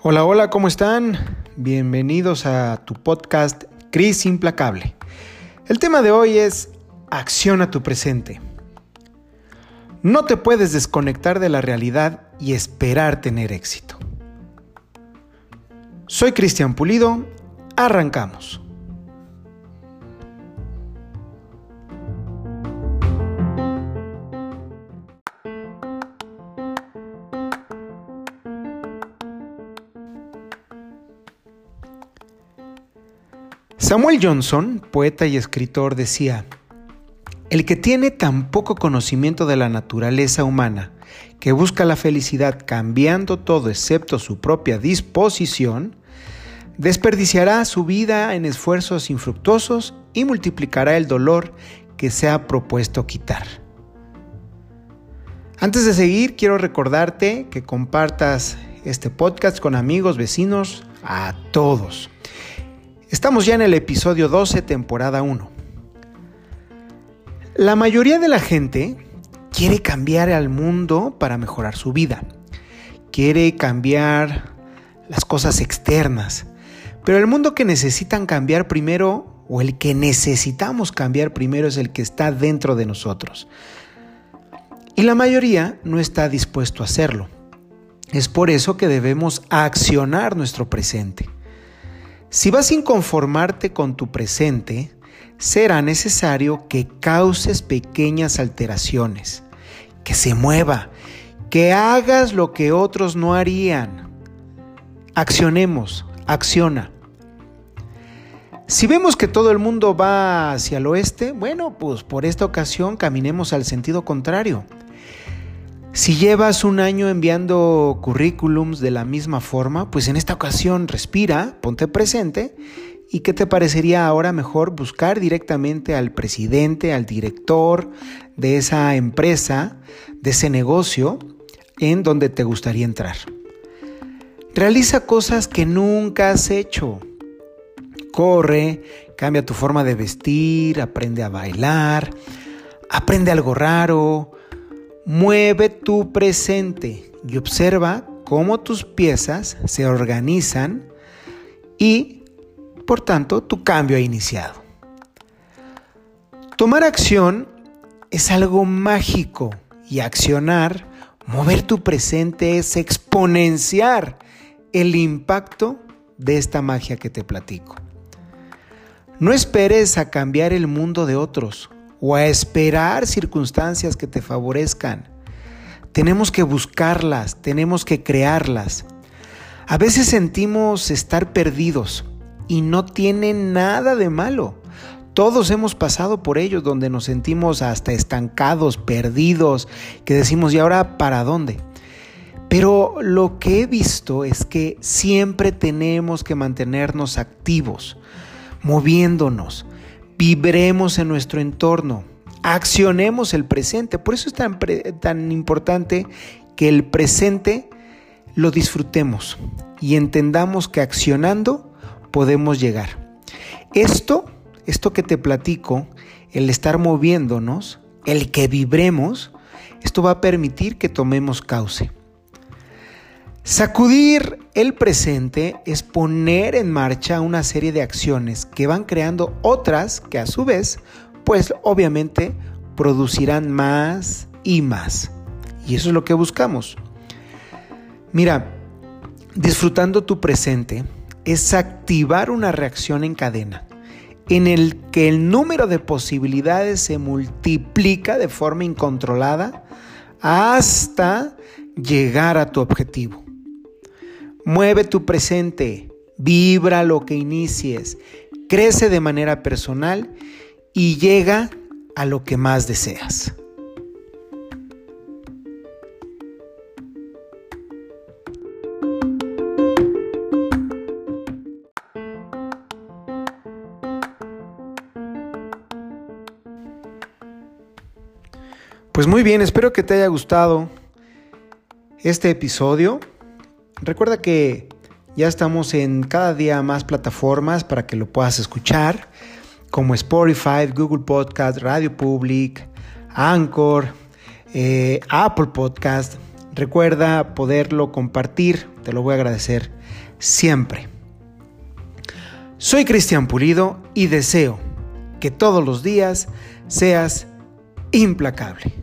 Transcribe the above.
Hola, hola, ¿cómo están? Bienvenidos a tu podcast Cris Implacable. El tema de hoy es Acciona tu presente. No te puedes desconectar de la realidad y esperar tener éxito. Soy Cristian Pulido, arrancamos. Samuel Johnson, poeta y escritor, decía, el que tiene tan poco conocimiento de la naturaleza humana, que busca la felicidad cambiando todo excepto su propia disposición, desperdiciará su vida en esfuerzos infructuosos y multiplicará el dolor que se ha propuesto quitar. Antes de seguir, quiero recordarte que compartas este podcast con amigos, vecinos, a todos. Estamos ya en el episodio 12, temporada 1. La mayoría de la gente quiere cambiar al mundo para mejorar su vida. Quiere cambiar las cosas externas. Pero el mundo que necesitan cambiar primero, o el que necesitamos cambiar primero, es el que está dentro de nosotros. Y la mayoría no está dispuesto a hacerlo. Es por eso que debemos accionar nuestro presente. Si vas a inconformarte con tu presente, será necesario que causes pequeñas alteraciones, que se mueva, que hagas lo que otros no harían. Accionemos, acciona. Si vemos que todo el mundo va hacia el oeste, bueno, pues por esta ocasión caminemos al sentido contrario. Si llevas un año enviando currículums de la misma forma, pues en esta ocasión respira, ponte presente y qué te parecería ahora mejor buscar directamente al presidente, al director de esa empresa, de ese negocio en donde te gustaría entrar. Realiza cosas que nunca has hecho. Corre, cambia tu forma de vestir, aprende a bailar, aprende algo raro, Mueve tu presente y observa cómo tus piezas se organizan y, por tanto, tu cambio ha iniciado. Tomar acción es algo mágico y accionar, mover tu presente es exponenciar el impacto de esta magia que te platico. No esperes a cambiar el mundo de otros o a esperar circunstancias que te favorezcan. Tenemos que buscarlas, tenemos que crearlas. A veces sentimos estar perdidos y no tiene nada de malo. Todos hemos pasado por ellos donde nos sentimos hasta estancados, perdidos, que decimos, ¿y ahora para dónde? Pero lo que he visto es que siempre tenemos que mantenernos activos, moviéndonos, vibremos en nuestro entorno, accionemos el presente. Por eso es tan, tan importante que el presente lo disfrutemos y entendamos que accionando podemos llegar. Esto, esto que te platico, el estar moviéndonos, el que vibremos, esto va a permitir que tomemos cauce. Sacudir el presente es poner en marcha una serie de acciones que van creando otras que a su vez, pues obviamente producirán más y más. Y eso es lo que buscamos. Mira, disfrutando tu presente es activar una reacción en cadena en el que el número de posibilidades se multiplica de forma incontrolada hasta llegar a tu objetivo. Mueve tu presente, vibra lo que inicies, crece de manera personal y llega a lo que más deseas. Pues muy bien, espero que te haya gustado este episodio. Recuerda que ya estamos en cada día más plataformas para que lo puedas escuchar, como Spotify, Google Podcast, Radio Public, Anchor, eh, Apple Podcast. Recuerda poderlo compartir, te lo voy a agradecer siempre. Soy Cristian Pulido y deseo que todos los días seas implacable.